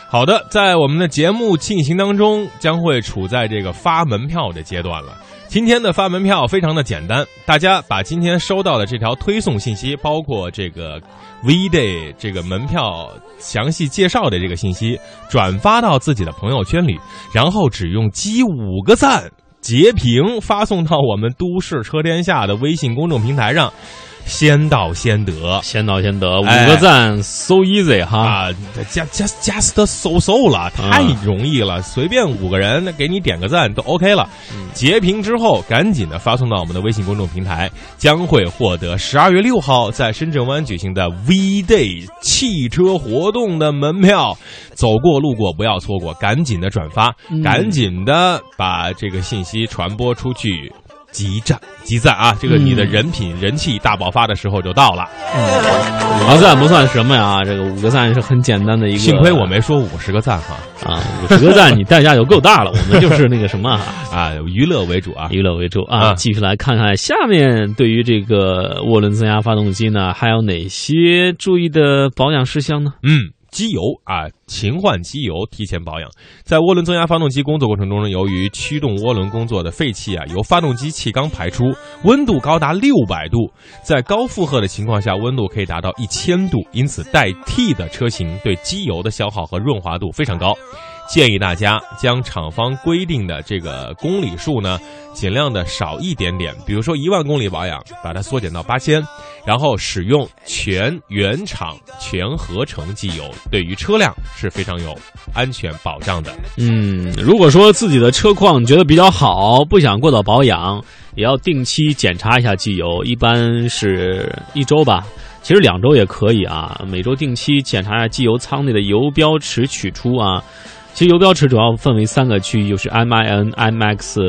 好的，在我们的节目进行当中，将会处在这个发门票的阶段了。今天的发门票非常的简单，大家把今天收到的这条推送信息，包括这个 V Day 这个门票详细介绍的这个信息，转发到自己的朋友圈里，然后只用击五个赞截屏发送到我们都市车天下的微信公众平台上，先到先得。先到先得，五哎个赞，so easy 哈。啊，just just just so so 了，太容易了，随便五个人给你点个赞都 OK 了。截屏之后，赶紧的发送到我们的微信公众平台，将会获得十二月六号在深圳湾举行的 V Day 汽车活动的门票。走过路过不要错过，赶紧的转发，赶紧的把这个信息传播出去。集赞集赞啊！这个你的人品、人气大爆发的时候就到了。五个赞不算什么呀，这个五个赞是很简单的一个。幸亏我没说五十个赞哈。啊，五十个赞你代价就够大了，我们就是那个什么哈。啊，娱乐为主啊。娱乐为主啊。啊继续来看看下面对于这个涡轮增压发动机呢，还有哪些注意的保养事项呢？嗯，机油啊，勤换机油，提前保养。在涡轮增压发动机工作过程中呢，由于驱动涡轮工作的废气啊，由发动机气缸排出，温度高达六百度，在高负荷的情况下，温度可以达到一千度，因此代替的车型对机油的消耗和润滑度非常高。建议大家将厂方规定的这个公里数呢，尽量的少一点点，比如说一万公里保养，把它缩减到八千，然后使用全原厂全合成机油，对于车辆是非常有安全保障的。嗯，如果说自己的车况觉得比较好，不想过早保养，也要定期检查一下机油，一般是一周吧。其实两周也可以啊，每周定期检查一下机油舱内的油标尺取出啊。其实游标尺主要分为三个区域，就是 MIN、M、X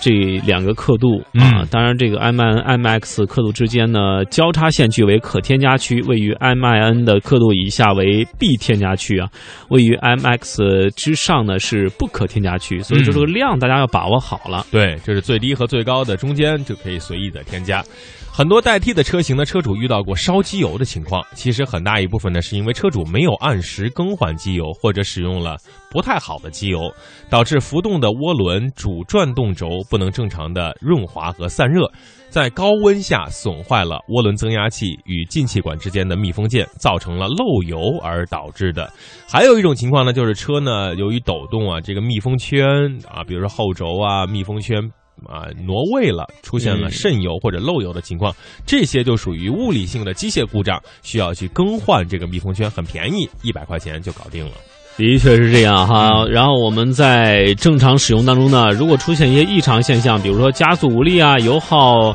这两个刻度啊。嗯当然，这个 MIN、IMX 刻度之间呢，交叉线距为可添加区，位于 MIN 的刻度以下为必添加区啊，位于 MX 之上呢是不可添加区。所以说这个量大家要把握好了。对，这是最低和最高的中间就可以随意的添加。很多代替的车型呢，车主遇到过烧机油的情况，其实很大一部分呢是因为车主没有按时更换机油，或者使用了不太好的机油，导致浮动的涡轮主转动轴不能正常的润滑和散热，在高温下损坏了涡轮增压器与进气管之间的密封件，造成了漏油而导致的。还有一种情况呢，就是车呢由于抖动啊，这个密封圈啊，比如说后轴啊，密封圈。啊，挪位了，出现了渗油或者漏油的情况，这些就属于物理性的机械故障，需要去更换这个密封圈，很便宜，一百块钱就搞定了。的确是这样哈。然后我们在正常使用当中呢，如果出现一些异常现象，比如说加速无力啊、油耗。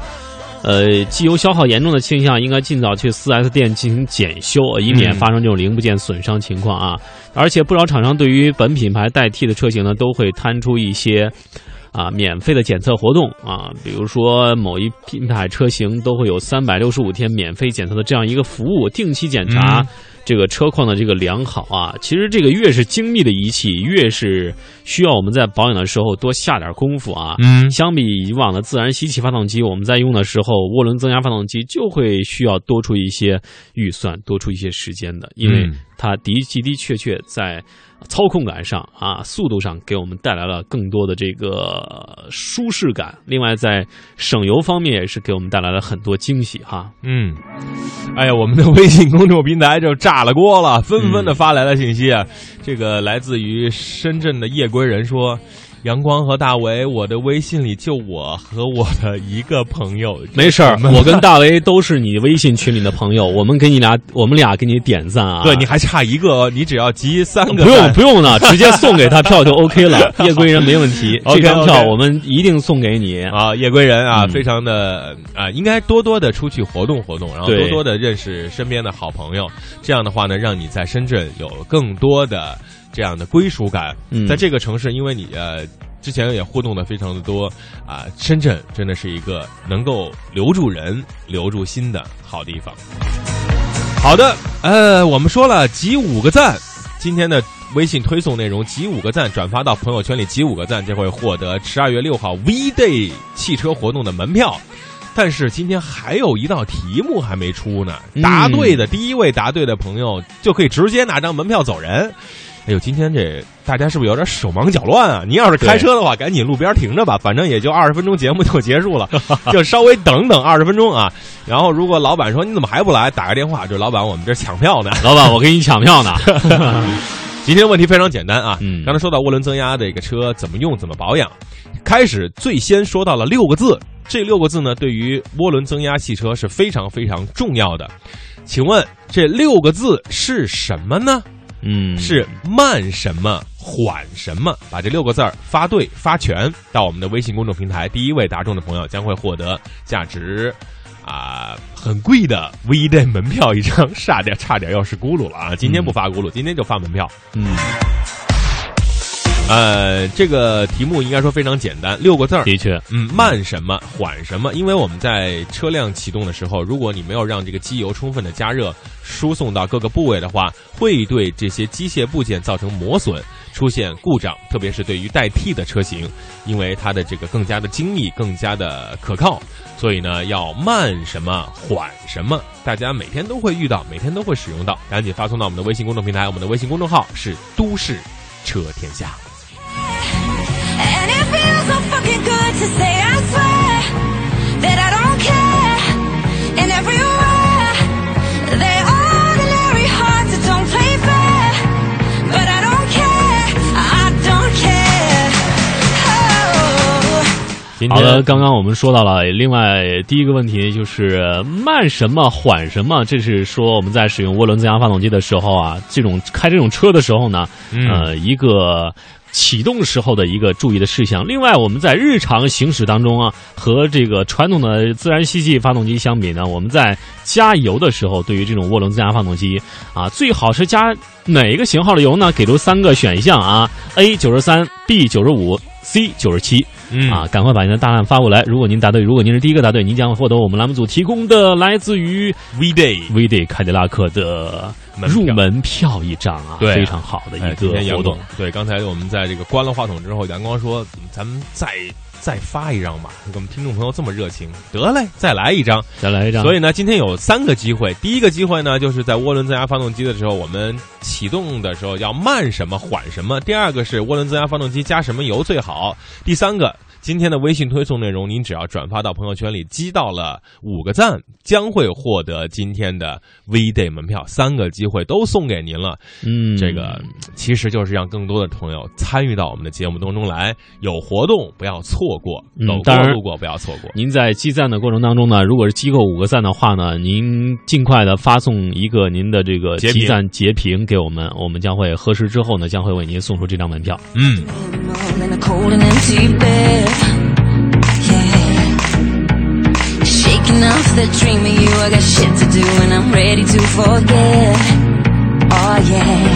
呃，机油消耗严重的倾向，应该尽早去 4S 店进行检修，以免嗯发生这种零部件损伤情况啊。而且不少厂商对于本品牌代替的车型呢，都会摊出一些啊免费的检测活动啊，比如说某一品牌车型都会有三百六十五天免费检测的这样一个服务，定期检查。嗯这个车况的这个良好啊，其实这个越是精密的仪器，越是需要我们在保养的时候多下点功夫啊。嗯相比以往的自然吸气发动机，我们在用的时候，涡轮增压发动机就会需要多出一些预算，多出一些时间的，因为嗯它的的的确确在操控感上啊，速度上给我们带来了更多的这个舒适感。另外，在省油方面也是给我们带来了很多惊喜哈。嗯，哎呀，我们的微信公众平台就炸了锅了，纷纷的发来了信息啊。这个来自于深圳的夜归人说。阳光和大为，我的微信里就我和我的一个朋友，没事儿，我跟大为都是你微信群里的朋友，我们给你俩，我们俩给你点赞啊！对你还差一个，你只要集三个不用不用了，直接送给他票就 OK 了。夜归人没问题，这张票我们一定送给你。啊，夜归人啊，嗯非常的啊，应该多多的出去活动活动，然后多多的认识身边的好朋友，这样的话呢，让你在深圳有更多的这样的归属感。嗯在这个城市，因为你呃之前也互动的非常的多啊，深圳真的是一个能够留住人、留住心的好地方。好的，呃，我们说了集五个赞，今天的微信推送内容集五个赞，转发到朋友圈里集五个赞，就会获得十二月六号 V Day 汽车活动的门票。但是今天还有一道题目还没出呢，嗯答对的第一位答对的朋友就可以直接拿张门票走人。哎呦，今天这大家是不是有点手忙脚乱啊？您要是开车的话，赶紧路边停着吧，反正也就二十分钟节目就结束了，就稍微等等二十分钟啊。然后如果老板说你怎么还不来，打个电话，就老板我们这抢票呢。老板，我给你抢票呢。今天问题非常简单啊，嗯刚才说到涡轮增压这个车怎么用、怎么保养，开始最先说到了六个字，这六个字呢，对于涡轮增压汽车是非常非常重要的。请问这六个字是什么呢？嗯，是慢什么、缓什么？把这六个字儿发对、发全，到我们的微信公众平台，第一位答中的朋友将会获得价值啊、很贵的 V Day 门票一张，差点差点要是咕噜了啊！今天不发咕噜，今天就发门票。嗯，呃，这个题目应该说非常简单，六个字儿。的确，嗯，慢什么，缓什么？因为我们在车辆启动的时候，如果你没有让这个机油充分的加热，输送到各个部位的话，会对这些机械部件造成磨损，出现故障。特别是对于代替的车型，因为它的这个更加的精密，更加的可靠，所以呢，要慢什么，缓什么，大家每天都会遇到，每天都会使用到。赶紧发送到我们的微信公众平台，我们的微信公众号是都市车天下。好的，刚刚我们说到了，另外第一个问题就是慢什么缓什么，这是说我们在使用涡轮增压发动机的时候啊，这种开这种车的时候呢，嗯。呃，一个启动时候的一个注意的事项。另外，我们在日常行驶当中啊，和这个传统的自然吸气发动机相比呢，我们在加油的时候，对于这种涡轮增压发动机啊，最好是加哪一个型号的油呢？给出三个选项啊：A 九十三，B 九十五，C 九十七。嗯啊，赶快把您的答案发过来。如果您答对，如果您是第一个答对，您将会获得我们栏目组提供的来自于 V Day V Day 凯迪拉克的入门票一张啊，对啊非常好的哎一个活动。对，刚才我们在这个关了话筒之后，阳光说：“咱们再再发一张吧。”我们听众朋友这么热情，得嘞，再来一张。再来一张，所以呢，今天有三个机会。第一个机会呢，就是在涡轮增压发动机的时候，我们启动的时候要慢什么缓什么。第二个是涡轮增压发动机加什么油最好。第三个。今天的微信推送内容，您只要转发到朋友圈里，积到了五个赞，将会获得今天的 V Day 门票，三个机会都送给您了。嗯，这个其实就是让更多的朋友参与到我们的节目当中来，有活动不要错过，嗯走过当然路过不要错过。您在积赞的过程当中呢，如果是积够五个赞的话呢，您尽快的发送一个您的这个截屏积赞截屏给我们，我们将会核实之后呢，将会为您送出这张门票。嗯，Shaking off the dream of you, I got shit to do and I'm ready to forget. Oh yeah.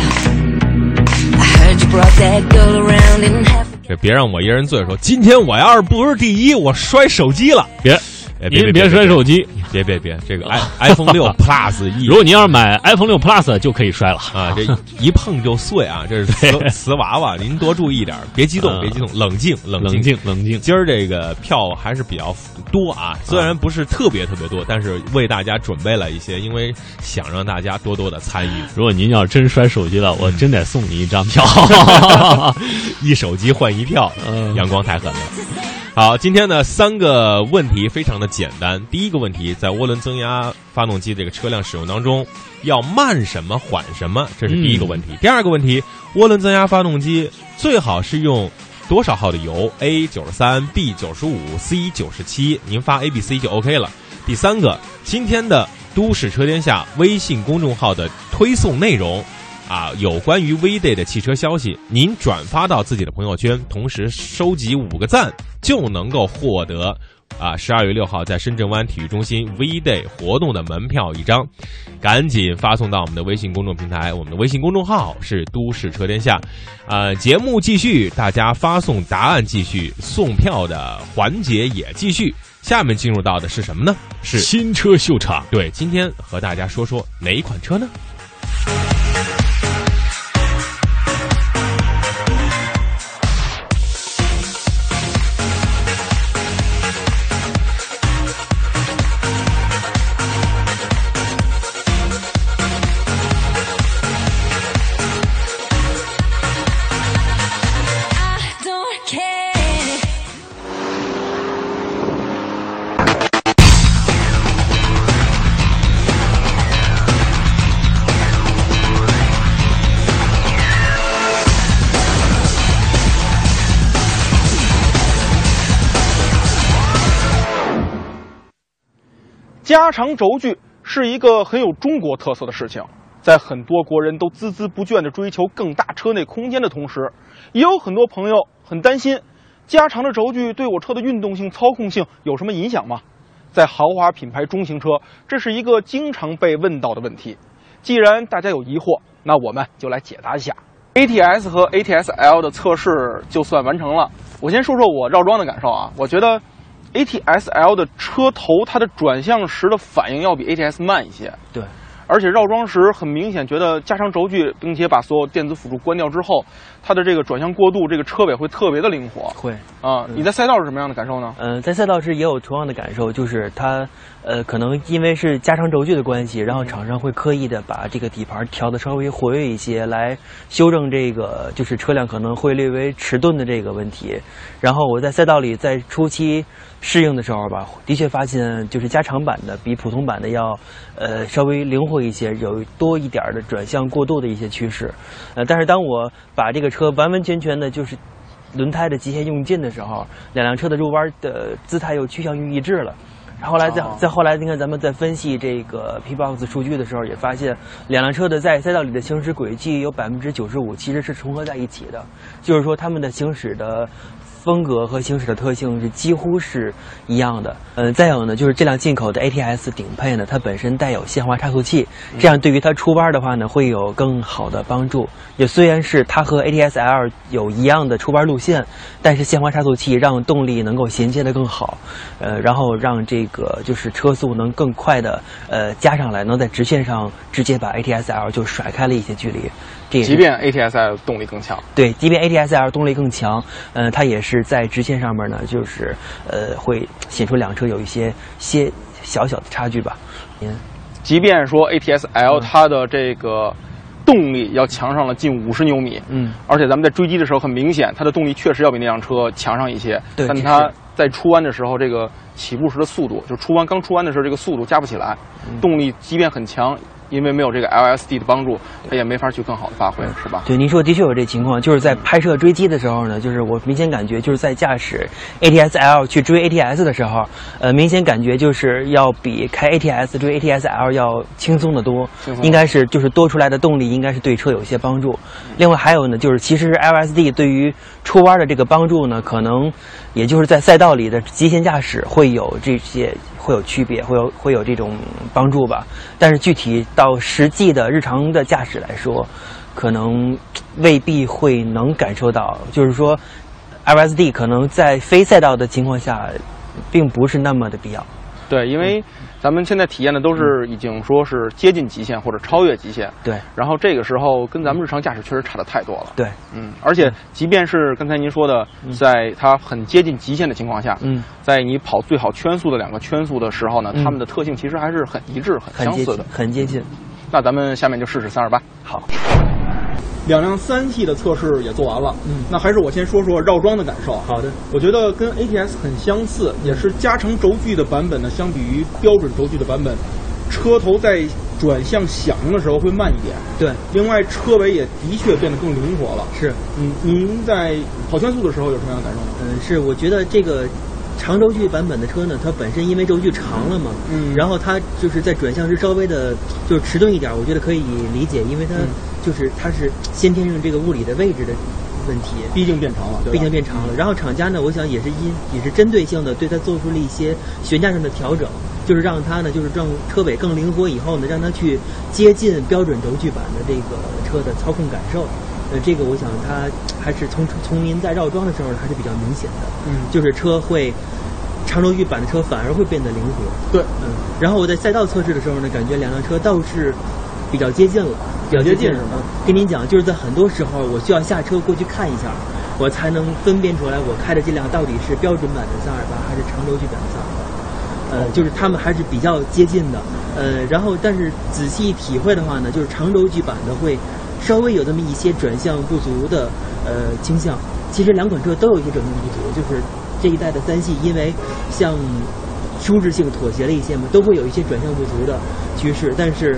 I heard you brought that girl around and half. 这别让我一人醉说，今天我要是不是第一，我摔手机了。别，哎您别摔手机。别别别，这个 i iPhone 六 Plus 一如果您要是买 iPhone 六 Plus 就可以摔了。啊，这一碰就碎啊！这是瓷 瓷娃娃，您多注意点儿，别激动，嗯别激动，冷静，冷冷静，冷静。今儿这个票还是比较多啊，虽然不是特别特别多，但是为大家准备了一些，因为想让大家多多的参与。如果您要是真摔手机了，我真得送你一张票。一手机换一票，嗯阳光太狠了。好，今天呢三个问题非常的简单。第一个问题，在涡轮增压发动机这个车辆使用当中，要慢什么缓什么，这是第一个问题。第二个问题，涡轮增压发动机最好是用多少号的油？A 九十三，B 九十五，C 九十七。您发 A、B、C 就 OK 了。第三个，今天的都市车天下微信公众号的推送内容。啊，有关于 V Day 的汽车消息，您转发到自己的朋友圈，同时收集五个赞，就能够获得啊十二月六号在深圳湾体育中心 V Day 活动的门票一张。赶紧发送到我们的微信公众平台，我们的微信公众号是都市车天下。呃，节目继续，大家发送答案继续，送票的环节也继续。下面进入到的是什么呢？是新车秀场，对，今天和大家说说哪一款车呢加长轴距是一个很有中国特色的事情，在很多国人都孜孜不倦地追求更大车内空间的同时，也有很多朋友很担心，加长的轴距对我车的运动性、操控性有什么影响吗？在豪华品牌中型车，这是一个经常被问到的问题。既然大家有疑惑，那我们就来解答一下。ATS 和 ATS-L 的测试就算完成了，我先说说我绕桩的感受啊，我觉得 ATS-L 的车头它的转向时的反应要比 ATS 慢一些。对，而且绕桩时很明显觉得加长轴距，并且把所有电子辅助关掉之后，它的这个转向过渡，这个车尾会特别的灵活会。啊。你在赛道是什么样的感受呢？呃，在赛道时也有同样的感受，就是它，呃，可能因为是加长轴距的关系，然后厂商会刻意的把这个底盘调的稍微活跃一些，来修正这个就是车辆可能会略微迟钝的这个问题。然后我在赛道里在初期适应的时候吧，的确发现就是加长版的比普通版的要，呃，稍微灵活一些，有多一点的转向过渡的一些趋势。呃，但是当我把这个车完完全全的就是轮胎的极限用尽的时候，两辆车的入弯的姿态又趋向于一致了。后来再再后来，你看咱们在分析这个 P-box 数据的时候，也发现两辆车的在赛道里的行驶轨迹有百分之九十五其实是重合在一起的，就是说他们的行驶的。风格和行驶的特性是几乎是一样的。呃，再有呢，就是这辆进口的 ATS 顶配呢，它本身带有限滑差速器，这样对于它出弯的话呢，会有更好的帮助。也虽然是它和 ATS L 有一样的出弯路线，但是限滑差速器让动力能够衔接的更好，呃，然后让这个就是车速能更快的呃加上来，能在直线上直接把 ATS L 就甩开了一些距离。即便 ATS-L 动力更强，对，即便 ATS-L 动力更强，呃，它也是在直线上面呢，就是呃，会显出两车有一些些小小的差距吧。您，即便说 ATS L 它的这个动力要强上了近五十牛米，嗯，而且咱们在追击的时候很明显，它的动力确实要比那辆车强上一些，对这但它在出弯的时候，这个起步时的速度，就出弯刚出弯的时候，这个速度加不起来，嗯。动力即便很强，因为没有这个 LSD 的帮助，它也没法去更好的发挥，是吧？对，您说的确有这情况，就是在拍摄追击的时候呢，就是我明显感觉就是在驾驶 ATS-L 去追 ATS 的时候，呃，明显感觉就是要比开 ATS 追 ATS-L 要轻松的多应该是就是多出来的动力应该是对车有些帮助。另外还有呢，就是其实 LSD 对于出弯的这个帮助呢，可能也就是在赛道里的极限驾驶会有这些会有区别，会有会有这种帮助吧。但是具体到实际的日常的驾驶来说，可能未必会能感受到，就是说，LSD 可能在非赛道的情况下，并不是那么的必要。对，因为咱们现在体验的都是已经说是接近极限或者超越极限，对。然后这个时候跟咱们日常驾驶确实差的太多了。对，嗯，而且即便是刚才您说的，在它很接近极限的情况下，嗯，在你跑最好圈速的两个圈速的时候呢，嗯。它们的特性其实还是很一致、很相似的。，很接近。那咱们下面就试试三二八。好，两辆三系的测试也做完了，嗯那还是我先说说绕桩的感受。好的，我觉得跟 ATS 很相似，也是加长轴距的版本呢，相比于标准轴距的版本，车头在转向响应的时候会慢一点。对，另外车尾也的确变得更灵活了。是，嗯，您在跑圈速的时候有什么样的感受呢？嗯，是，我觉得这个长轴距版本的车呢，它本身因为轴距长了嘛，嗯然后它就是在转向时稍微的，就是迟钝一点，我觉得可以理解，因为它嗯就是它是先天性这个物理的位置的问题。毕竟变长了，对？毕竟变长了，然后厂家呢，我想也是因也是针对性的对它做出了一些悬架上的调整，就是让它呢，就是让车尾更灵活以后呢，让它去接近标准轴距版的这个车的操控感受。呃，这个我想它还是从从您在绕桩的时候还是比较明显的，嗯就是车会长轴距版的车反而会变得灵活。对，嗯，然后我在赛道测试的时候呢，感觉两辆车倒是比较接近了，比较接近。了是吗跟您讲，就是在很多时候我需要下车过去看一下，我才能分辨出来我开的这辆到底是标准版的三二八还是长轴距版的三二八。呃，就是他们还是比较接近的，呃，然后但是仔细体会的话呢，就是长轴距版的会稍微有这么一些转向不足的呃倾向。其实两款车都有一些转向不足，就是这一代的三系因为向舒适性妥协了一些嘛，都会有一些转向不足的趋势，但是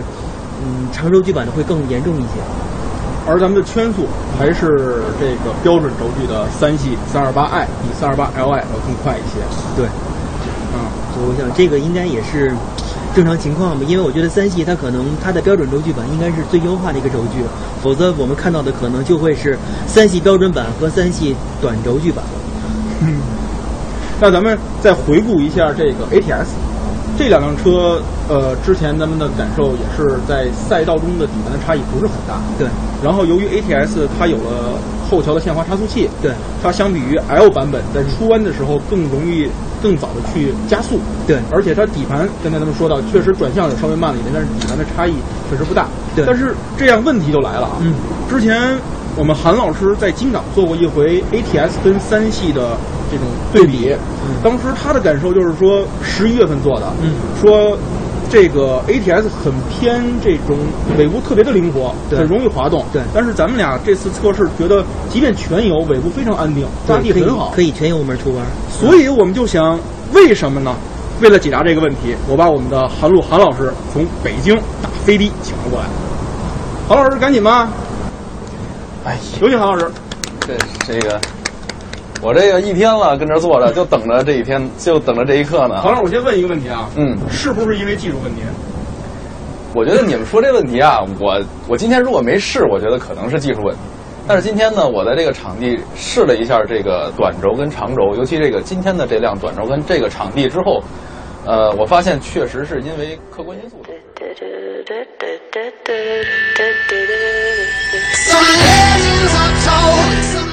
嗯，长轴距版的会更严重一些。而咱们的圈速还是这个标准轴距的三系三二八 i 比三二八 li 要更快一些。对，嗯，所以我想这个应该也是正常情况吧，因为我觉得三系它可能它的标准轴距版应该是最优化的一个轴距，否则我们看到的可能就会是三系标准版和三系短轴距版。嗯 那咱们再回顾一下这个 ATS，这两辆车，呃，之前咱们的感受也是在赛道中的底盘的差异不是很大。对，然后由于 ATS 它有了后桥的限滑差速器，对，它相比于 L 版本在出弯的时候更容易、更早的去加速。对而且它底盘刚才咱们说到，确实转向也稍微慢了一点，但是底盘的差异确实不大。对但是这样问题就来了啊。嗯，之前我们韩老师在金港做过一回 ATS 跟三系的这种对比，当时他的感受就是说，十一月份做的，嗯，说这个 ATS 很偏这种尾部特别的灵活，对很容易滑动，对但是咱们俩这次测试觉得，即便全油，尾部非常安定，抓地可以很好，可以全油门出弯。所以我们就想，为什么呢？为了解答这个问题，我把我们的韩露韩老师从北京打飞的请了过来。韩老师，赶紧吧！哎，有请韩老师。这这个我这个一天了，跟这儿坐着，就等着这一天，就等着这一刻呢。黄老师，我先问一个问题啊，嗯，是不是因为技术问题？我觉得你们说这问题啊，我我今天如果没试，我觉得可能是技术问题。但是今天呢，我在这个场地试了一下这个短轴跟长轴，尤其这个今天的这辆短轴跟这个场地之后，呃，我发现确实是因为客观因素。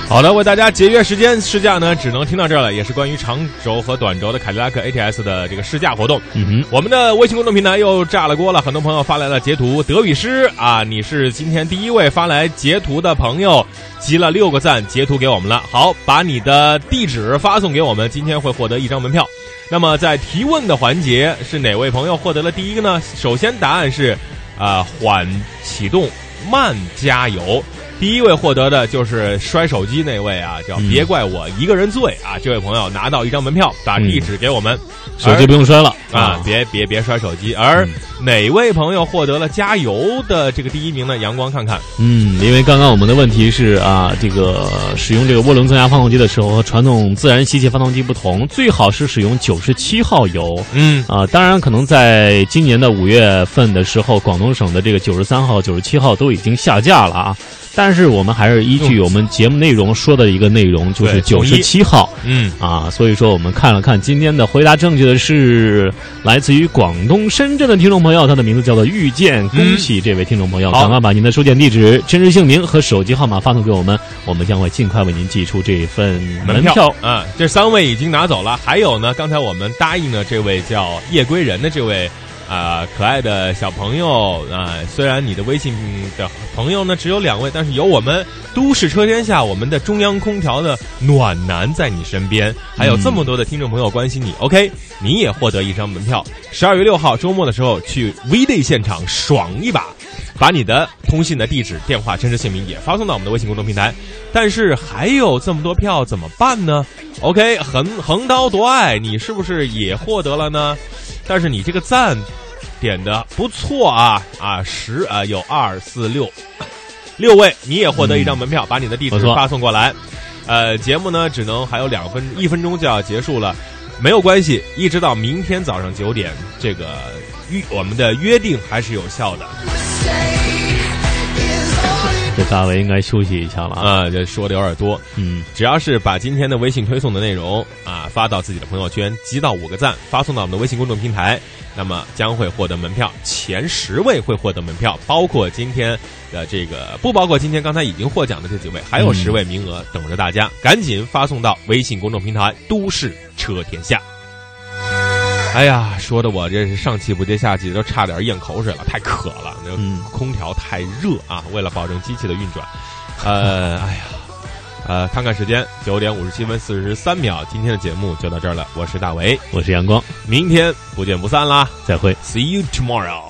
好的，为大家节约时间，试驾呢只能听到这儿了，也是关于长轴和短轴的凯迪拉克 ATS 的这个试驾活动。嗯哼，我们的微信公众平台又炸了锅了，很多朋友发来了截图。德语师啊，你是今天第一位发来截图的朋友，集了六个赞，截图给我们了。好，把你的地址发送给我们，今天会获得一张门票。那么在提问的环节，是哪位朋友获得了第一个呢？首先答案是，啊、缓启动，慢加油。第一位获得的就是摔手机那位啊，叫嗯别怪我一个人醉啊，这位朋友拿到一张门票，把地址给我们，手机不用摔了啊，别别别摔手机。而哪位朋友获得了加油的这个第一名呢？阳光看看，嗯，因为刚刚我们的问题是啊，这个使用这个涡轮增压发动机的时候和传统自然吸气发动机不同，最好是使用九十七号油。嗯啊，当然可能在今年的五月份的时候，广东省的这个九十三号、九十七号都已经下架了啊。但是我们还是依据我们节目内容说的一个内容，就是九十七号。嗯啊，所以说我们看了看今天的回答正确的是来自于广东深圳的听众朋友，他的名字叫做遇见，恭喜这位听众朋友，好赶快把您的收件地址、真实姓名和手机号码发送给我们，我们将会尽快为您寄出这份门票。啊，这三位已经拿走了，还有呢，刚才我们答应的这位叫夜归人的这位。啊、可爱的小朋友啊、虽然你的微信的朋友呢只有两位，但是有我们都市车天下我们的中央空调的暖男在你身边，还有这么多的听众朋友关心你。OK，你也获得一张门票，十二月六号周末的时候去 V Day 现场爽一把。把你的通信的地址、电话、真实姓名也发送到我们的微信公众平台。但是还有这么多票怎么办呢？OK，横横刀夺爱，你是不是也获得了呢？但是你这个赞点的不错啊啊，十啊有二四六六位，你也获得一张门票，把你的地址发送过来。呃，节目呢只能还有两分一分钟就要结束了，没有关系，一直到明天早上九点，这个约我们的约定还是有效的。这大伟应该休息一下了啊。啊，这说的有点多。嗯，只要是把今天的微信推送的内容啊发到自己的朋友圈，集到五个赞，发送到我们的微信公众平台，那么将会获得门票。前十位会获得门票，包括今天的这个，不包括今天刚才已经获奖的这几位，还有嗯十位名额等着大家，赶紧发送到微信公众平台“都市车天下”。哎呀，说的我这是上气不接下气，都差点咽口水了，太渴了，那空调太热啊！为了保证机器的运转，呃，哎呀，呃，看看时间，九点五十七分四十三秒，今天的节目就到这儿了。我是大为，我是阳光，明天不见不散啦，再会，See you tomorrow。